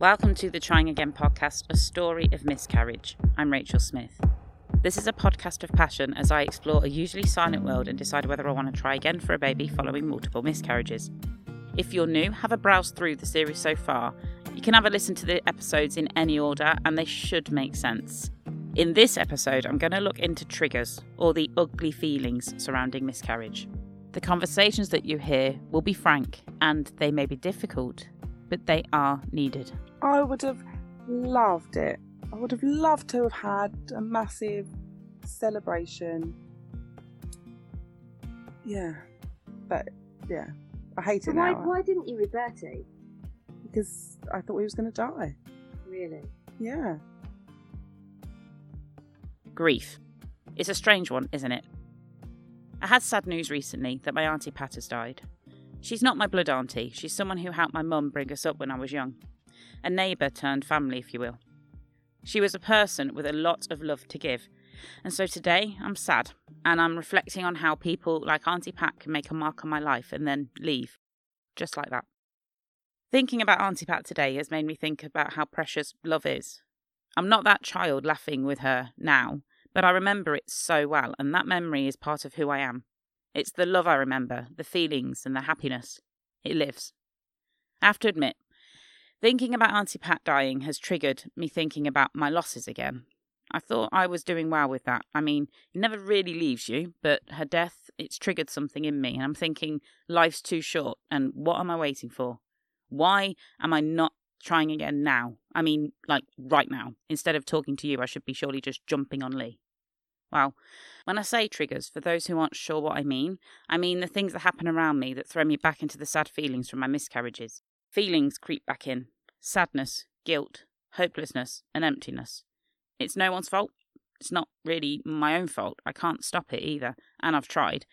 Welcome to the Trying Again podcast, a story of miscarriage. I'm Rachel Smith. This is a podcast of passion as I explore a usually silent world and decide whether I want to try again for a baby following multiple miscarriages. If you're new, have a browse through the series so far. You can have a listen to the episodes in any order and they should make sense. In this episode, I'm going to look into triggers or the ugly feelings surrounding miscarriage. The conversations that you hear will be frank and they may be difficult, but they are needed. I would have loved it. I would have loved to have had a massive celebration. Yeah, but yeah, I hate it why, now why didn't you with Bertie? because I thought he was going to die. Really? Yeah. Grief. It's a strange one, isn't it? I had sad news recently that my auntie Pat has died. She's not my blood auntie, she's someone who helped my mum bring us up when I was young. A neighbour turned family, if you will. She was a person with a lot of love to give, and so today I'm sad and I'm reflecting on how people like Auntie Pat can make a mark on my life and then leave. Just like that. Thinking about Auntie Pat today has made me think about how precious love is. I'm not that child laughing with her now, but I remember it so well, and that memory is part of who I am. It's the love I remember, the feelings, and the happiness. It lives. I have to admit, thinking about Auntie Pat dying has triggered me thinking about my losses again. I thought I was doing well with that. I mean, it never really leaves you, but her death, it's triggered something in me, and I'm thinking life's too short, and what am I waiting for? Why am I not trying again now? I mean, like right now. Instead of talking to you, I should be surely just jumping on Lee. Well, when I say triggers, for those who aren't sure what I mean, I mean the things that happen around me that throw me back into the sad feelings from my miscarriages. Feelings creep back in sadness, guilt, hopelessness, and emptiness. It's no one's fault. It's not really my own fault. I can't stop it either, and I've tried.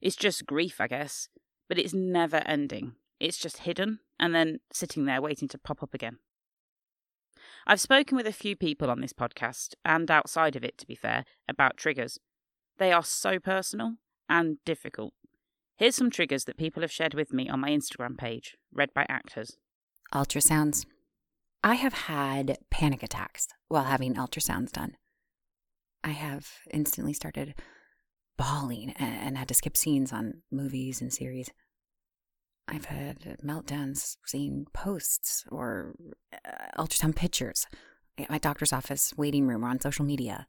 It's just grief, I guess, but it's never ending. It's just hidden and then sitting there waiting to pop up again. I've spoken with a few people on this podcast, and outside of it, to be fair, about triggers. They are so personal and difficult. Here's some triggers that people have shared with me on my Instagram page, read by actors. Ultrasounds. I have had panic attacks while having ultrasounds done. I have instantly started bawling and had to skip scenes on movies and series. I've had meltdowns seeing posts or uh, ultrasound pictures at my doctor's office waiting room or on social media.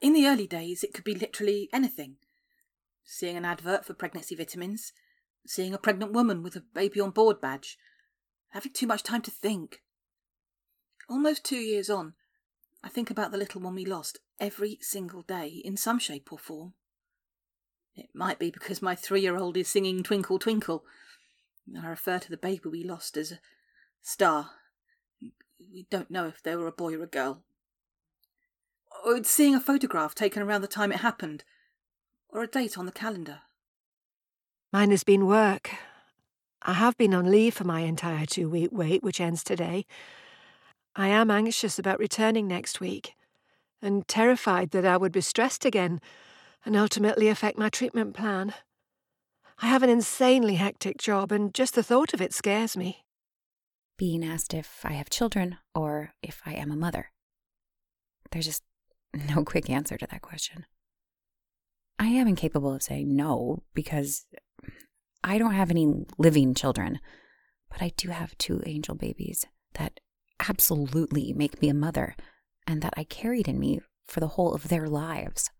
In the early days, it could be literally anything. Seeing an advert for pregnancy vitamins, seeing a pregnant woman with a baby on board badge, having too much time to think. Almost two years on, I think about the little one we lost every single day in some shape or form. It might be because my three year old is singing Twinkle Twinkle. I refer to the baby we lost as a star. We don't know if they were a boy or a girl. Or it's seeing a photograph taken around the time it happened, or a date on the calendar. Mine has been work. I have been on leave for my entire two week wait, which ends today. I am anxious about returning next week and terrified that I would be stressed again and ultimately affect my treatment plan. I have an insanely hectic job, and just the thought of it scares me. Being asked if I have children or if I am a mother. There's just no quick answer to that question. I am incapable of saying no because I don't have any living children, but I do have two angel babies that absolutely make me a mother and that I carried in me for the whole of their lives.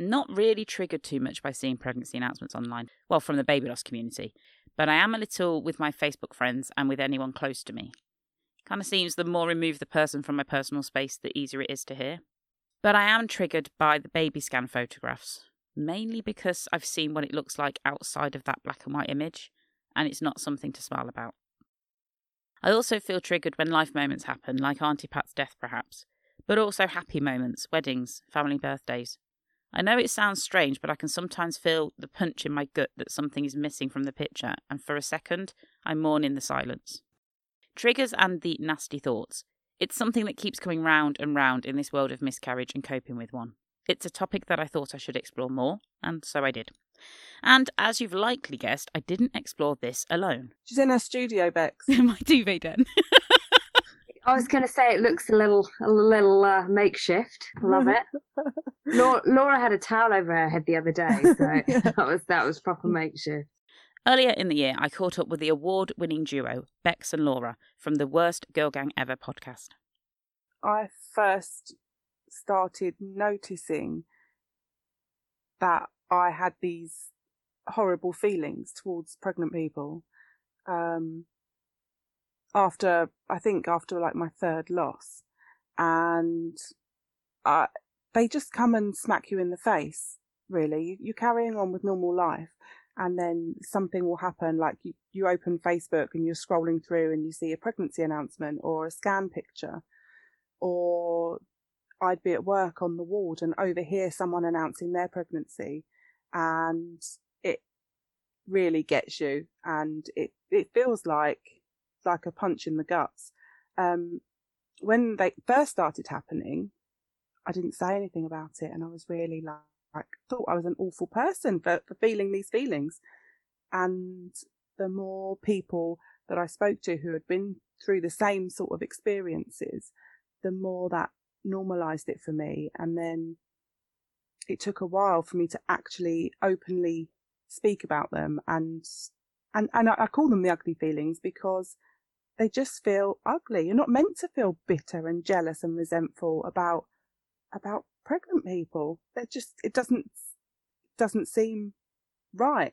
Not really triggered too much by seeing pregnancy announcements online, well, from the baby loss community, but I am a little with my Facebook friends and with anyone close to me. Kind of seems the more removed the person from my personal space, the easier it is to hear. But I am triggered by the baby scan photographs, mainly because I've seen what it looks like outside of that black and white image, and it's not something to smile about. I also feel triggered when life moments happen, like Auntie Pat's death perhaps, but also happy moments, weddings, family birthdays. I know it sounds strange, but I can sometimes feel the punch in my gut that something is missing from the picture, and for a second, I mourn in the silence. Triggers and the nasty thoughts. It's something that keeps coming round and round in this world of miscarriage and coping with one. It's a topic that I thought I should explore more, and so I did. And as you've likely guessed, I didn't explore this alone. She's in her studio, Bex. In my duvet den. I was going to say it looks a little, a little uh, makeshift. Love it. Laura, Laura had a towel over her head the other day, so Yeah. that was that was proper makeshift. Earlier in the year, I caught up with the award winning duo, Bex and Laura, from the Worst Girl Gang Ever podcast. I first started noticing that I had these horrible feelings towards pregnant people um, after, I think, after like my third loss. And uh, they just come and smack you in the face, really. You- You're carrying on with normal life. And then something will happen, like you, you open Facebook and you're scrolling through and you see a pregnancy announcement or a scan picture or I'd be at work on the ward and overhear someone announcing their pregnancy and it really gets you and it, it feels like like a punch in the guts. Um, when they first started happening, I didn't say anything about it and I was really like, like thought I was an awful person for, for feeling these feelings. And the more people that I spoke to who had been through the same sort of experiences, the more that normalized it for me. And then it took a while for me to actually openly speak about them and and and I, I call them the ugly feelings because they just feel ugly. You're not meant to feel bitter and jealous and resentful about about pregnant people. That just it doesn't doesn't seem right.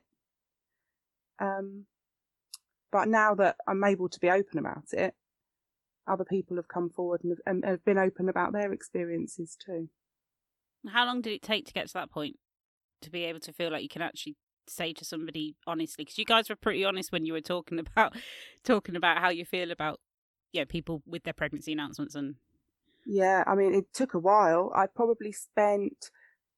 Um, but now that I'm able to be open about it, other people have come forward and have, and have been open about their experiences too. How long did it take to get to that point? To be able to feel like you can actually say to somebody honestly? Because you guys were pretty honest when you were talking about talking about how you feel about yeah people with their pregnancy announcements and Yeah, I mean, it took a while. I probably spent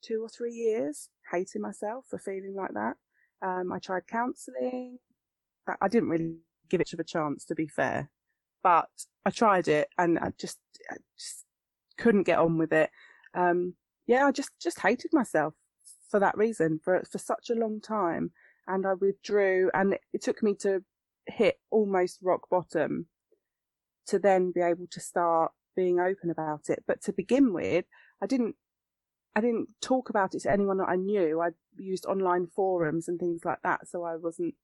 two or three years hating myself for feeling like that. Um, I tried counselling. I didn't really give it a chance, to be fair, but I tried it and I just, I just couldn't get on with it. Um, yeah, I just, just hated myself for that reason for, for such a long time. And I withdrew and it, took me to hit almost rock bottom to then be able to start being open about it. But to begin with, I didn't I didn't talk about it to anyone that I knew. I used online forums and things like that, so I wasn't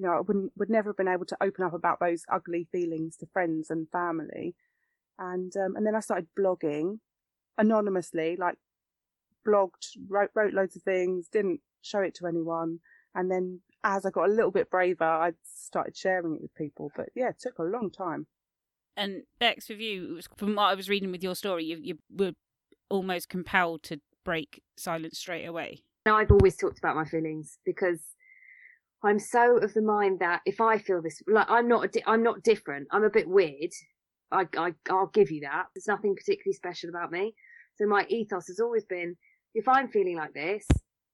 you know, I wouldn't would never have been able to open up about those ugly feelings to friends and family. And um, and then I started blogging anonymously, like blogged, wrote wrote loads of things, didn't show it to anyone. And then as I got a little bit braver, I started sharing it with people. But yeah, it took a long time. and Bex with you was, from what I was reading with your story you you were almost compelled to break silence straight away. Now, I've always talked about my feelings because I'm so of the mind that if I feel this, like I'm not, di- I'm not different. I'm a bit weird. I, I, I'll give you that. There's nothing particularly special about me. So my ethos has always been, if I'm feeling like this,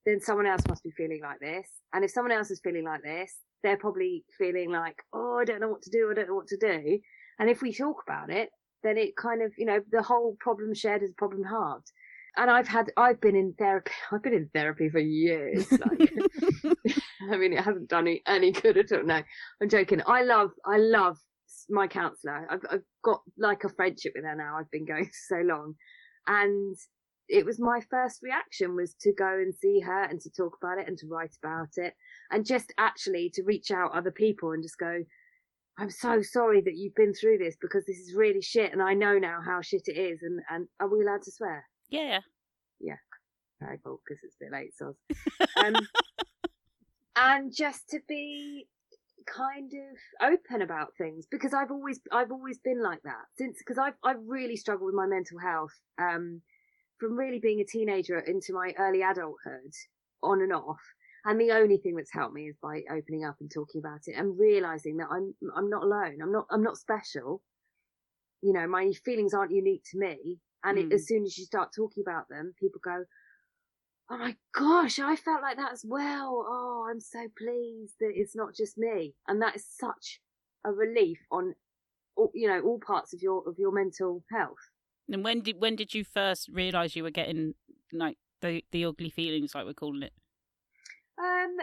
then someone else must be feeling like this. And if someone else is feeling like this, they're probably feeling like, oh, I don't know what to do. I don't know what to do. And if we talk about it, then it kind of, you know, the whole problem shared is a problem halved and I've had I've been in therapy I've been in therapy for years. Like I mean it hasn't done me any good at all. No, I'm joking. I love I love my counsellor. I've I've got like a friendship with her now. I've been going so long. And it was my first reaction was to go and see her and to talk about it and to write about it and just actually to reach out other people and just go I'm so sorry that you've been through this because this is really shit and I know now how shit it is and and are we allowed to swear? Yeah. Yeah. Very cool because it's a bit late, so. Um, and just to be kind of open about things because I've always I've always been like that since because I've I've really struggled with my mental health um from really being a teenager into my early adulthood on and off and the only thing that's helped me is by opening up and talking about it and realizing that I'm I'm not alone I'm not I'm not special you know my feelings aren't unique to me and it, Mm. as soon as you start talking about them people go oh my gosh, I felt like that as well. Oh, I'm so pleased that it's not just me. And that is such a relief on, all, you know, all parts of your, of your mental health. And when did when did you first realise you were getting like the the ugly feelings like we're calling it? Um,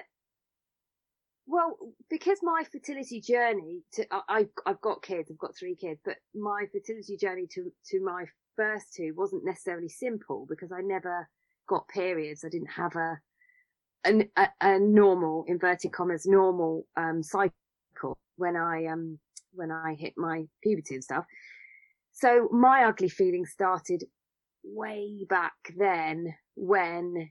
well, because my fertility journey to I, I've got kids, I've got three kids, but my fertility journey to to my first two wasn't necessarily simple because I never got periods. I didn't have a an, a, a normal inverted commas normal um cycle when I um when I hit my puberty and stuff. So my ugly feeling started way back then when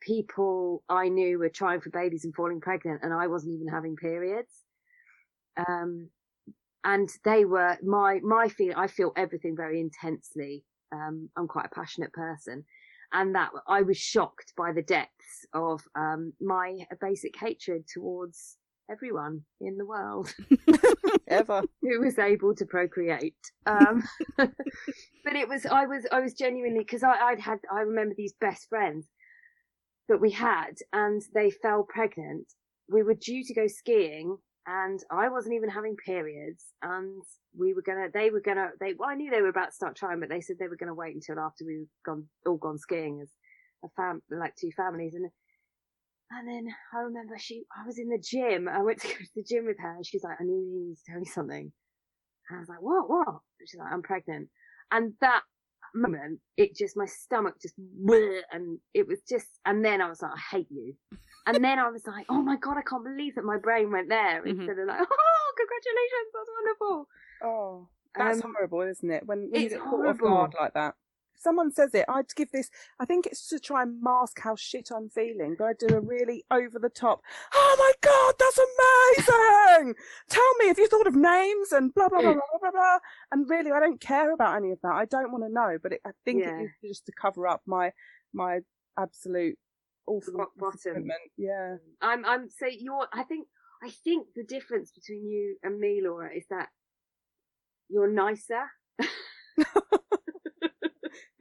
people I knew were trying for babies and falling pregnant, and I wasn't even having periods. Um, and they were my my feel. I feel everything very intensely. Um, I'm quite a passionate person, and that I was shocked by the depths of um, my basic hatred towards everyone in the world Ever. who was able to procreate. Um, but it was I was I was genuinely because I I'd had I remember these best friends that we had, and they fell pregnant. We were due to go skiing, and I wasn't even having periods, and we were gonna they were gonna they well, I knew they were about to start trying, but they said they were gonna wait until after we were gone all gone skiing as a fam like two families and. And then I remember she, I was in the gym. I went to go to the gym with her and she's like, I knew you needed to tell me something. And I was like, what, what? And she's like, I'm pregnant. And that moment, it just, my stomach just, and it was just, and then I was like, I hate you. And then I was like, oh my God, I can't believe that my brain went there Mhm. instead of like, oh, congratulations, that's wonderful. Oh, that's Um, horrible, isn't it? When, when you get caught off horrible. guard like that. Someone says it, I'd give this. I think it's to try and mask how shit I'm feeling, but I do a really over the top. Oh my god, that's amazing! Tell me if you thought of names and blah blah blah blah blah blah. blah. And really, I don't care about any of that. I don't want to know, but it, I think Yeah. it is just to cover up my my absolute awful Rock bottom. Yeah. Mm. I'm, I'm, so you're, I think, I think the difference between you and me, Laura, is that you're nicer.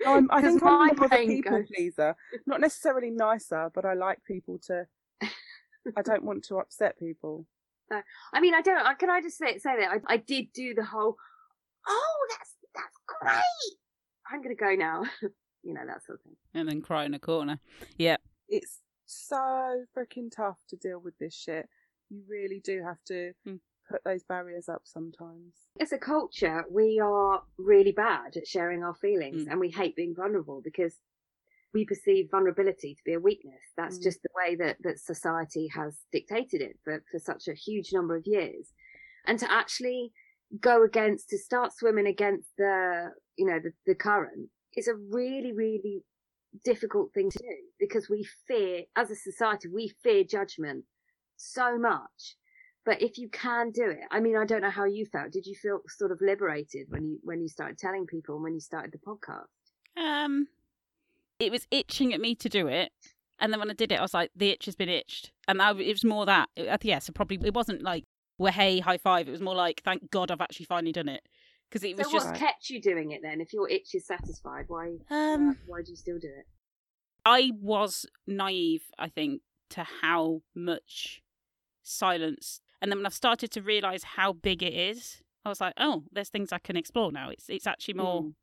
No, I'm, I 'Cause think I'm more of a people goes- pleaser. Not necessarily nicer, but I like people to. I don't want to upset people. I mean, I don't. I- Can I just say say that I, I did do the whole. Oh, that's that's great. I'm gonna go now. you know that sort of thing. and then cry in a corner. Yeah. It's so freaking tough to deal with this shit. You really do have to Hmm. Put those barriers up sometimes. As a culture, we are really bad at sharing our feelings, Mm. and we hate being vulnerable because we perceive vulnerability to be a weakness. That's Mm. just the way that that society has dictated it for for such a huge number of years, and to actually go against to start swimming against the you know the, the current is a really really difficult thing to do because we fear as a society we fear judgment so much but if you can do it i mean i don't know how you felt did you feel sort of liberated when you when you started telling people and when you started the podcast Um, it was itching at me to do it, and then when I did it, I was like, the itch has been itched, and I, it was more that. yes yeah, so probably it wasn't like, well, hey, high five. It was more like, thank God, I've actually finally done it, because it was so just. what's kept you doing it then if your itch is satisfied why Um, why, why do you still do it I was naive, I think, to how much silence. And then when I've started to realize how big it is, I was like, oh, there's things I can explore now. It's it's actually more Mm.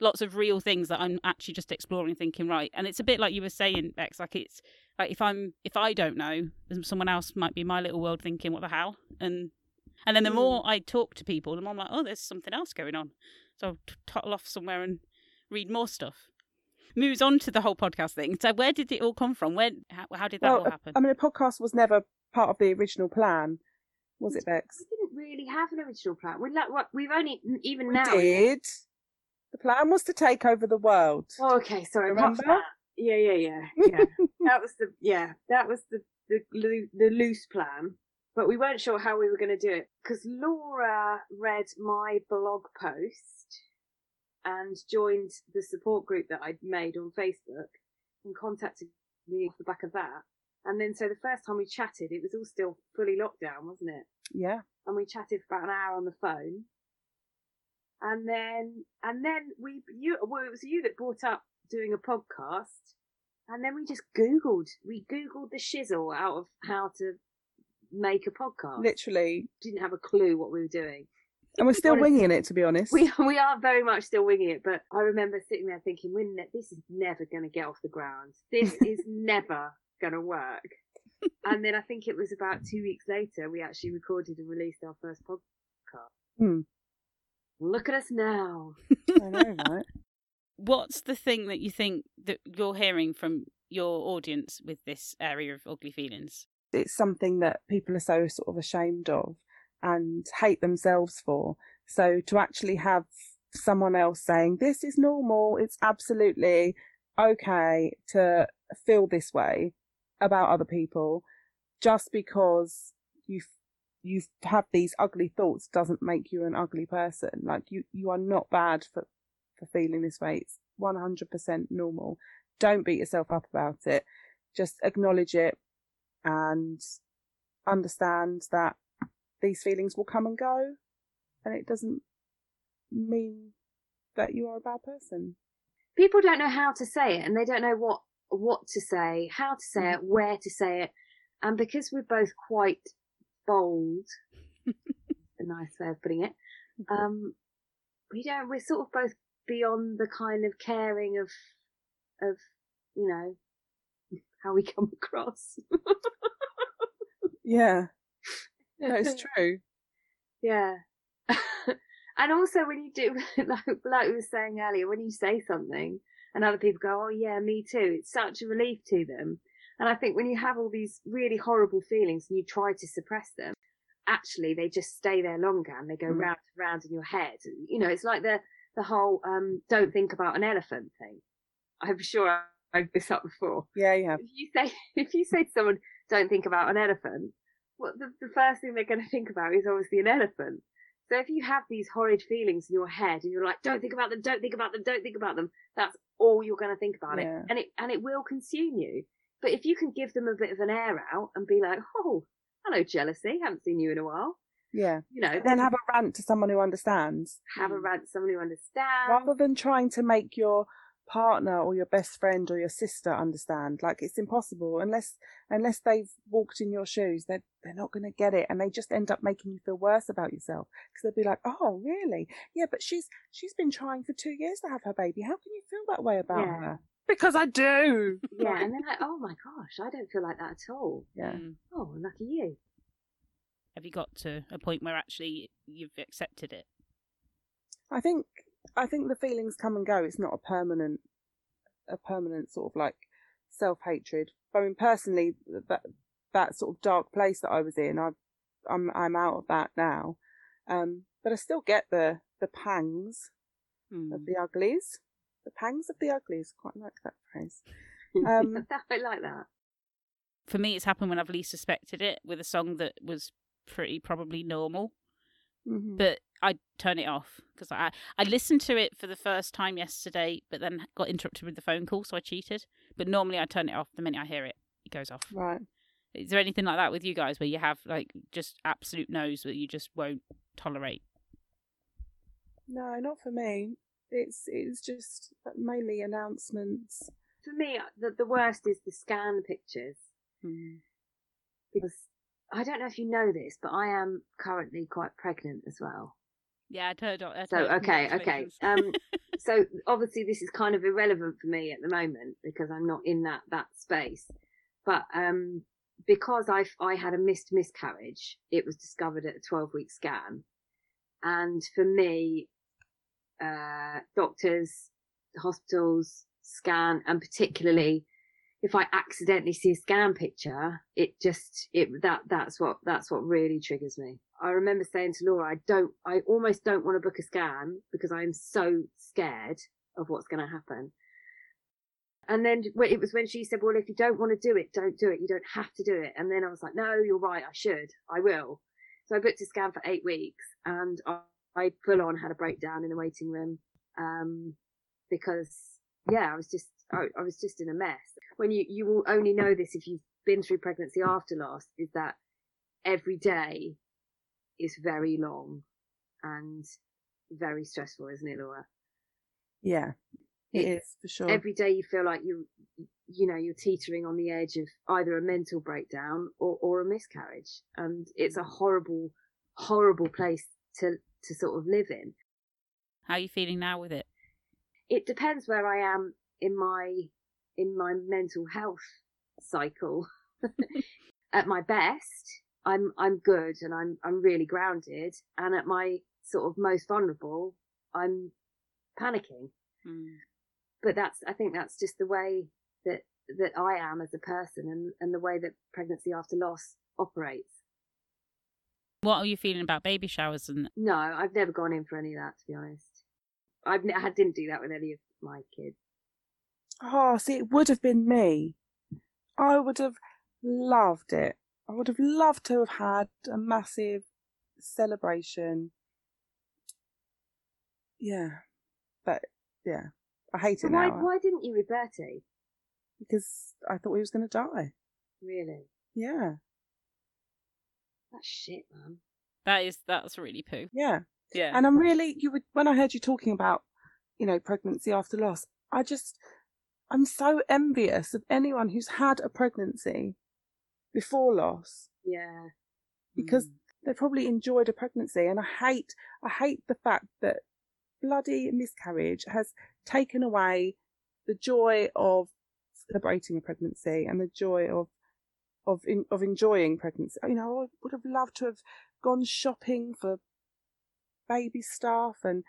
lots of real things that I'm actually just exploring, thinking right. And it's a bit like you were saying, Bex. Like it's like if I'm if I don't know, then someone else might be my little world thinking, what the hell? And and then the Mm. more I talk to people, the more I'm like, oh, there's something else going on. So I'll t- toddle off somewhere and read more stuff moves on to the whole podcast thing. So where did it all come from? Where how, how did that well, all happen? I mean, a podcast was never part of the original plan, was it, Bex? we didn't really have an original plan we like what we've only even We now did. The plan was to take over the world. Oh, okay. Sorry. Remember? Yeah, yeah, yeah, yeah. that was the yeah. That was the the the loose plan, but we weren't sure how we were going to do it because Laura read my blog post and joined the support group that I'd made on Facebook and contacted me off the back of that. And then, so the first time we chatted, it was all still fully lockdown, wasn't it? Yeah. and we chatted for about an hour on the phone. And then, and then we, you, well, it was you that brought up doing a podcast. And then we just Googled, we Googled the shizzle out of how to make a podcast. Literally. Didn't have a clue what we were doing. And we're still Honestly. winging it, to be honest. We, we are very much still winging it, but I remember sitting there thinking, we're ne- this is never going to get off the ground. This is never going to work. and then I think it was about two weeks later we actually recorded and released our first podcast. Hmm. Look at us now. I know, right? What's the thing that you think that you're hearing from your audience with this area of ugly feelings? It's something that people are so sort of ashamed of and hate themselves for. So to actually have someone else saying, this is normal, it's absolutely okay to feel this way about other people just because you you have these ugly thoughts doesn't make you an ugly person. Like you you are not bad for for feeling this way. It's 100% normal. Don't beat yourself up about it. Just acknowledge it and understand that these feelings will come and go and it doesn't mean that you are a bad person. People don't know how to say it and they don't know what what to say, how to say it, where to say it. And because we're both quite bold, a nice way of putting it, um, we don't, we're sort of both beyond the kind of caring of, of, you know, how we come across. yeah That's true Yeah. and also when you do, like, like we were saying earlier, when you say something and other people go, oh yeah, me too, it's such a relief to them. And I think when you have all these really horrible feelings and you try to suppress them, actually they just stay there longer and they go Mm. round and round in your head. You know, it's like the, the whole, um, don't think about an elephant thing. I'm sure I've this up before yeah you have if you say if you say to someone don't think about an elephant well the, the first thing they're going to think about is obviously an elephant so if you have these horrid feelings in your head and you're like don't think about them don't think about them don't think about them that's all you're going to think about Yeah. it and it and it will consume you. But if you can give them a bit of an air out and be like oh hello jealousy haven't seen you in a while yeah. you know. Then have a rant to someone who understands. Have a mm. rant to someone who understands. Rather than trying to make your partner or your best friend or your sister understand? Like it's impossible. Unless unless they've walked in your shoes they're they're not going to get it and they just end up making you feel worse about yourself. Because they'll be like oh really? Yeah but she's she's been trying for two years to have her baby. How can you feel that way about Yeah. her? Because i do. Yeah and then like oh my gosh i don't feel like that at all. Yeah. Mm. oh lucky you. Have you got to a point where actually you've accepted it? I think I think the feelings come and go. It's not a permanent a permanent sort of like self hatred. I mean, personally, that that sort of dark place that I was in, I I'm I'm out of that now. Um, but I still get the the pangs Hmm. of the uglies. The pangs of the uglies. Quite like that phrase. Um, i like that For me, it's happened when I've least suspected it with a song that was pretty probably normal, mhm. but I turn it off because I I listened to it for the first time yesterday, but then got interrupted with the phone call, so I cheated. But normally I turn it off the minute I hear it. It goes off. Right. Is there anything like that with you guys where you have like just absolute no's that you just won't tolerate? No, not for me. It's it's just mainly announcements. for me, the, the worst is the scan pictures Hmm. because I don't know if you know this, but I am currently quite pregnant as well. Yeah, I'd heard. I'd So okay, okay. Um, so obviously this is kind of irrelevant for me at the moment because I'm not in that that space. But um, because I I had a missed miscarriage, it was discovered at a 12 week scan, and for me, uh, doctors, hospitals, scan, and particularly if I accidentally see a scan picture, it just it that that's what that's what really triggers me. I remember saying to Laura, I don't, I almost don't want to book a scan because I'm so scared of what's going to happen. And then it was when she said, "Well, if you don't want to do it, don't do it. You don't have to do it." And then I was like, "No, you're right. I should. I will." So I booked a scan for eight weeks, and I, I full on had a breakdown in the waiting room um, because yeah, I was just I, I was just in a mess. When you you will only know this if you've been through pregnancy after loss, is that every day is very long and very stressful, isn't it, Laura? Yeah, it It- is for sure. Every day you feel like you you know you're teetering on the edge of either a mental breakdown or, or a miscarriage, and it's a horrible, horrible place to to sort of live in. How are you feeling now with it? it depends where I am in my in my mental health cycle. at my best, I'm I'm good and I'm I'm really grounded, and at my sort of most vulnerable, I'm panicking. Mm. But that's I think that's just the way that that I am as a person, and and the way that pregnancy after loss operates. What are you feeling about baby showers and No, I've never gone in for any of that, to be honest. I've I didn't do that with any of my kids. Oh, see, it would have been me. I would have loved it. I would have loved to have had a massive celebration. Yeah, but yeah, I hate So it why now why didn't you with Bertie? because I thought he was going to die. Really? Yeah, That's shit, man. that is that's really poo. yeah. Yeah. And I'm really you would when I heard you talking about, you know, pregnancy after loss, I just I'm so envious of anyone who's had a pregnancy before loss Yeah. because Mm. they probably enjoyed a pregnancy and I hate I hate the fact that bloody miscarriage has taken away the joy of celebrating a pregnancy and the joy of of in, of enjoying pregnancy. You know, I would have loved to have gone shopping for baby stuff and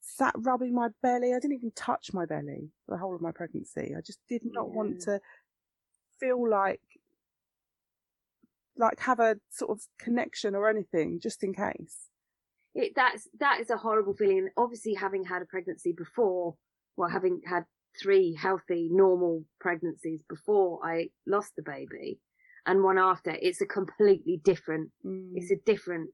sat rubbing my belly. I didn't even touch my belly for the whole of my pregnancy. I just did not want to feel like like have a sort of connection or anything just in case. It, that's that is a horrible feeling. Obviously, having had a pregnancy before, well, having had three healthy, normal pregnancies before I lost the baby, and one after, it's a completely different. Mm. It's a different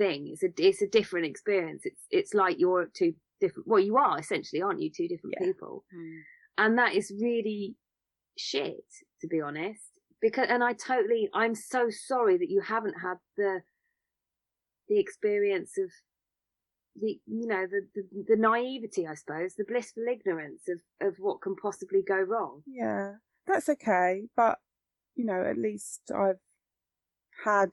thing. It's a it's a different experience. It's it's like you're two different. Well, you are essentially, aren't you? Two different Yeah. people, Mm. and that is really shit, to be honest. Because and I totally, I'm so sorry that you haven't had the the experience of the you know the, the the naivety i suppose the blissful ignorance of of what can possibly go wrong Yeah, that's okay. But, you know, at least I've had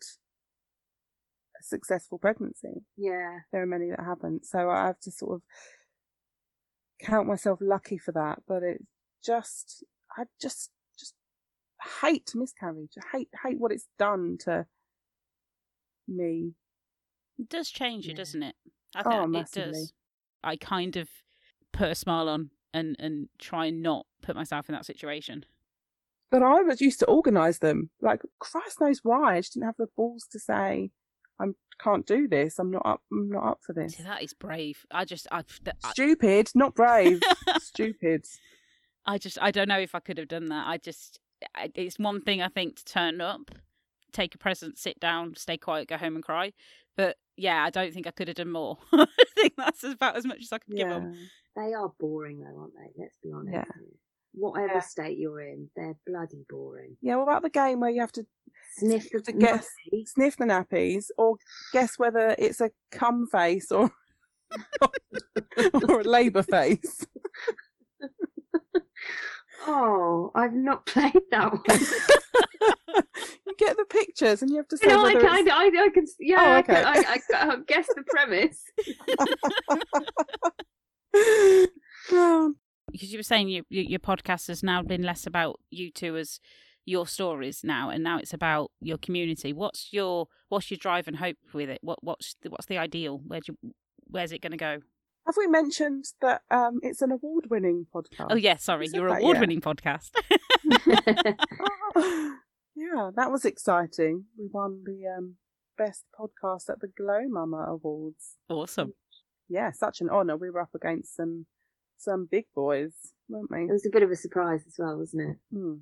successful pregnancy. yeah There are many that haven't. So I have to sort of count myself lucky for that. But it's just, I just, just hate miscarriage. I hate, hate what it's done to me. It does change you, Yeah. doesn't it? I Oh, think it massively. does. I kind of put a smile on and and try and not put myself in that situation. But I was used to organise them. Like, Christ knows why. I just didn't have the balls to say, I can't do this. I'm not up. I'm not up for this. See, that is brave. I just I, th- I Stupid, not brave. Stupid. I just I don't know if I could have done that. I just I, it's one thing I think to turn up, take a present, sit down, stay quiet, go home and cry. But yeah, I don't think I could have done more. I think that's about as much as I could give them. they are boring though aren't they let's be honest Yeah. Whatever Yeah. state you're in they're bloody boring Yeah. What about the game where you have to sniff the to guess. nappy. sniff the nappies or guess whether it's a cum face or or a labour face? oh i've not played that one you get the pictures and you have to say no i whether it's- kind of I, I can yeah Oh, I, okay. can, I, I, I guess the premise Oh, Because you were saying you, you, your podcast has now been less about you two as your stories now, and now it's about your community. What's your what's your drive and hope with it? What what's the, what's the ideal? Where do you, where's it going to go? Have we mentioned that um, it's an award-winning podcast? Oh yeah, sorry, your award-winning podcast. yeah, that was exciting. We won the um, best podcast at the Glow Mama Awards. awesome. Yeah, such an honour. We were up against some some big boys, weren't we? it was a bit of a surprise as well wasn't it Hmm.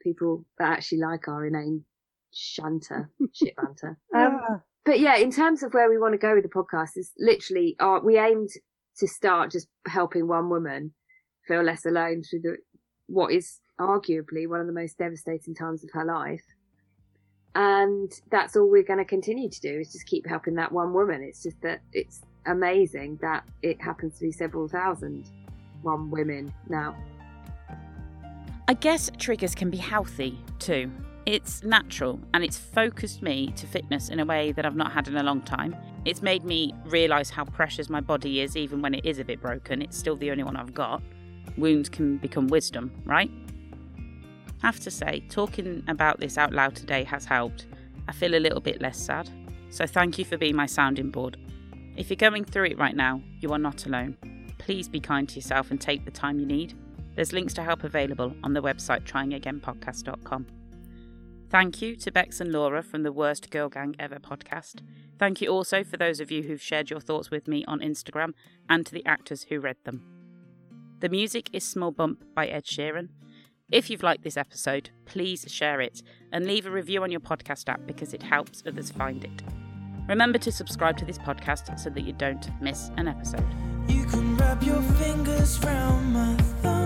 people that actually like our inane shanter shit banter um, Yeah. but yeah, in terms of where we want to go with the podcast, is literally uh, we aimed to start just helping one woman feel less alone through the what is arguably one of the most devastating times of her life. And that's all we're going to continue to do is just keep helping that one woman. It's just that it's amazing that it happens to be several thousand one women now. I guess triggers can be healthy too. It's natural and it's focused me to fitness in a way that I've not had in a long time. It's made me realise how precious my body is, even when it is a bit broken. It's still the only one I've got. Wounds can become wisdom, right? Have to say, talking about this out loud today has helped. I feel a little bit less sad. So thank you for being my sounding board. If you're going through it right now, you are not alone. Please be kind to yourself and take the time you need. There's links to help available on the website tryingagainpodcast.com. Thank you to Bex and Laura from the Worst Girl Gang Ever podcast. Thank you also for those of you who've shared your thoughts with me on Instagram and to the actors who read them. The music is Small Bump by Ed Sheeran. If you've liked this episode, please share it and leave a review on your podcast app because it helps others find it. Remember to subscribe to this podcast so that you don't miss an episode. You can wrap your fingers round my thumb.